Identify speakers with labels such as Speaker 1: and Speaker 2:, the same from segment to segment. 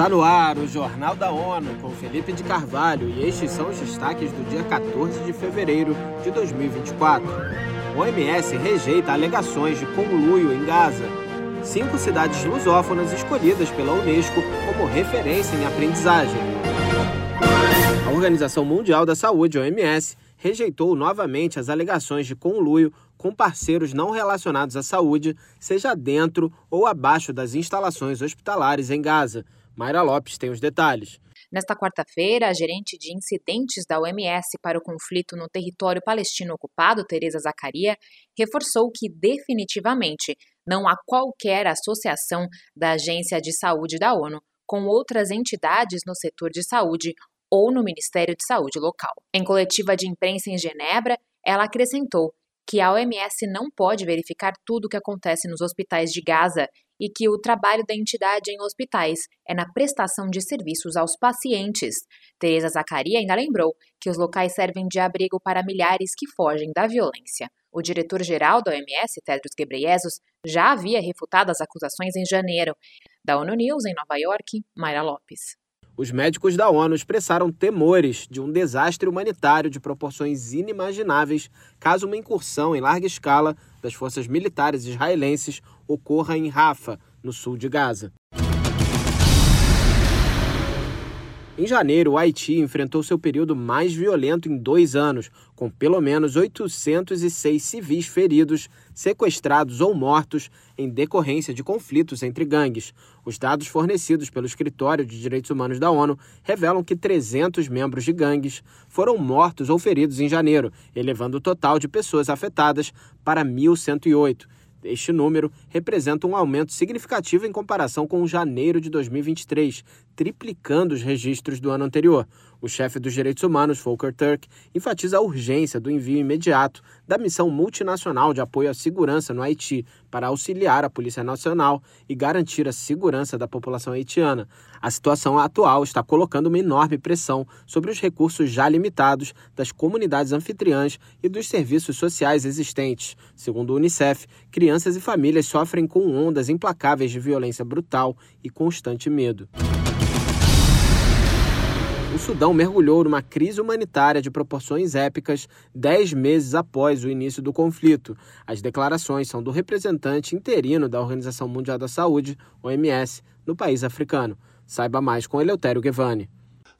Speaker 1: Está no ar o Jornal da ONU com Felipe de Carvalho e estes são os destaques do dia 14 de fevereiro de 2024. O OMS rejeita alegações de conluio em Gaza. Cinco cidades lusófonas escolhidas pela Unesco como referência em aprendizagem. A Organização Mundial da Saúde, OMS, rejeitou novamente as alegações de conluio com parceiros não relacionados à saúde, seja dentro ou abaixo das instalações hospitalares em Gaza. Mayra Lopes tem os detalhes.
Speaker 2: Nesta quarta-feira, a gerente de incidentes da OMS para o conflito no território palestino ocupado, Teresa Zacaria, reforçou que definitivamente não há qualquer associação da Agência de Saúde da ONU com outras entidades no setor de saúde ou no Ministério de Saúde local. Em coletiva de imprensa em Genebra, ela acrescentou que a OMS não pode verificar tudo o que acontece nos hospitais de Gaza e que o trabalho da entidade em hospitais é na prestação de serviços aos pacientes. Teresa Zacaria ainda lembrou que os locais servem de abrigo para milhares que fogem da violência. O diretor-geral da OMS, Tedros Ghebreyesus, já havia refutado as acusações em janeiro. Da ONU News, em Nova York, Mayra Lopes.
Speaker 1: Os médicos da ONU expressaram temores de um desastre humanitário de proporções inimagináveis caso uma incursão em larga escala das forças militares israelenses ocorra em Rafah, no sul de Gaza. Em janeiro, o Haiti enfrentou seu período mais violento em dois anos, com pelo menos 806 civis feridos, sequestrados ou mortos em decorrência de conflitos entre gangues. Os dados fornecidos pelo Escritório de Direitos Humanos da ONU revelam que 300 membros de gangues foram mortos ou feridos em janeiro, elevando o total de pessoas afetadas para 1.108. Este número representa um aumento significativo em comparação com janeiro de 2023, triplicando os registros do ano anterior. O chefe dos direitos humanos, Volker Turk, enfatiza a urgência do envio imediato da missão multinacional de apoio à segurança no Haiti para auxiliar a Polícia Nacional e garantir a segurança da população haitiana. A situação atual está colocando uma enorme pressão sobre os recursos já limitados das comunidades anfitriãs e dos serviços sociais existentes. Segundo o Unicef, crianças e famílias sofrem com ondas implacáveis de violência brutal e constante medo Sudão mergulhou numa crise humanitária de proporções épicas dez meses após o início do conflito. As declarações são do representante interino da Organização Mundial da Saúde, OMS, no país africano. Saiba mais com Eleutério Guevani.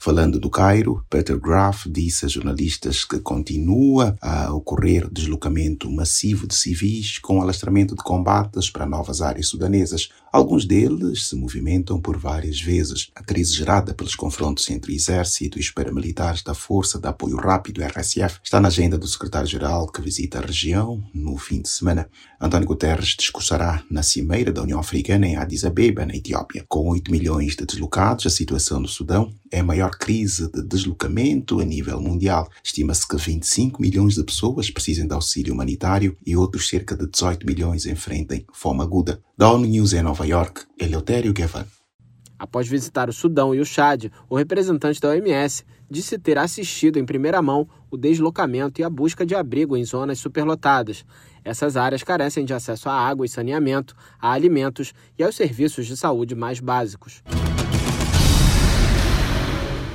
Speaker 3: Falando do Cairo, Peter Graff disse a jornalistas que continua a ocorrer deslocamento massivo de civis com alastramento de combates para novas áreas sudanesas. Alguns deles se movimentam por várias vezes. A crise gerada pelos confrontos entre exército e os paramilitares da Força de Apoio Rápido RSF está na agenda do secretário-geral que visita a região no fim de semana. António Guterres discursará na cimeira da União Africana em Addis Abeba, na Etiópia. Com 8 milhões de deslocados, a situação no Sudão é a maior crise de deslocamento a nível mundial. Estima-se que 25 milhões de pessoas precisem de auxílio humanitário e outros cerca de 18 milhões enfrentem fome aguda. ONU News em Nova York, Eleutério Gavan.
Speaker 1: Após visitar o Sudão e o Chad, o representante da OMS disse ter assistido em primeira mão o deslocamento e a busca de abrigo em zonas superlotadas. Essas áreas carecem de acesso à água e saneamento, a alimentos e aos serviços de saúde mais básicos.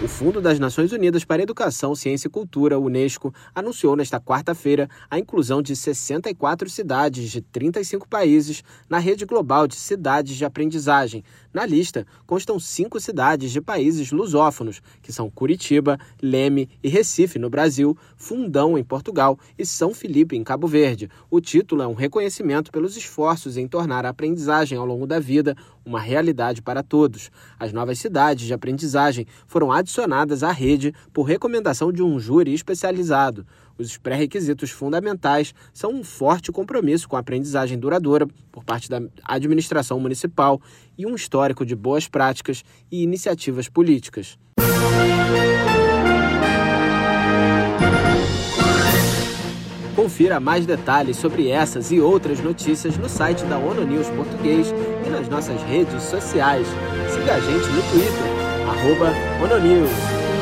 Speaker 1: O Fundo das Nações Unidas para Educação, Ciência e Cultura, Unesco, anunciou nesta quarta-feira a inclusão de 64 cidades de 35 países na rede global de cidades de aprendizagem. Na lista constam cinco cidades de países lusófonos, que são Curitiba, Leme e Recife, no Brasil, Fundão, em Portugal e São Felipe, em Cabo Verde. O título é um reconhecimento pelos esforços em tornar a aprendizagem ao longo da vida uma realidade para todos. As novas cidades de aprendizagem foram adicionadas à rede por recomendação de um júri especializado. Os pré-requisitos fundamentais são um forte compromisso com a aprendizagem duradoura por parte da administração municipal e um histórico de boas práticas e iniciativas políticas. Confira mais detalhes sobre essas e outras notícias no site da ONU News Português e nas nossas redes sociais. Siga a gente no Twitter, arroba ONU News.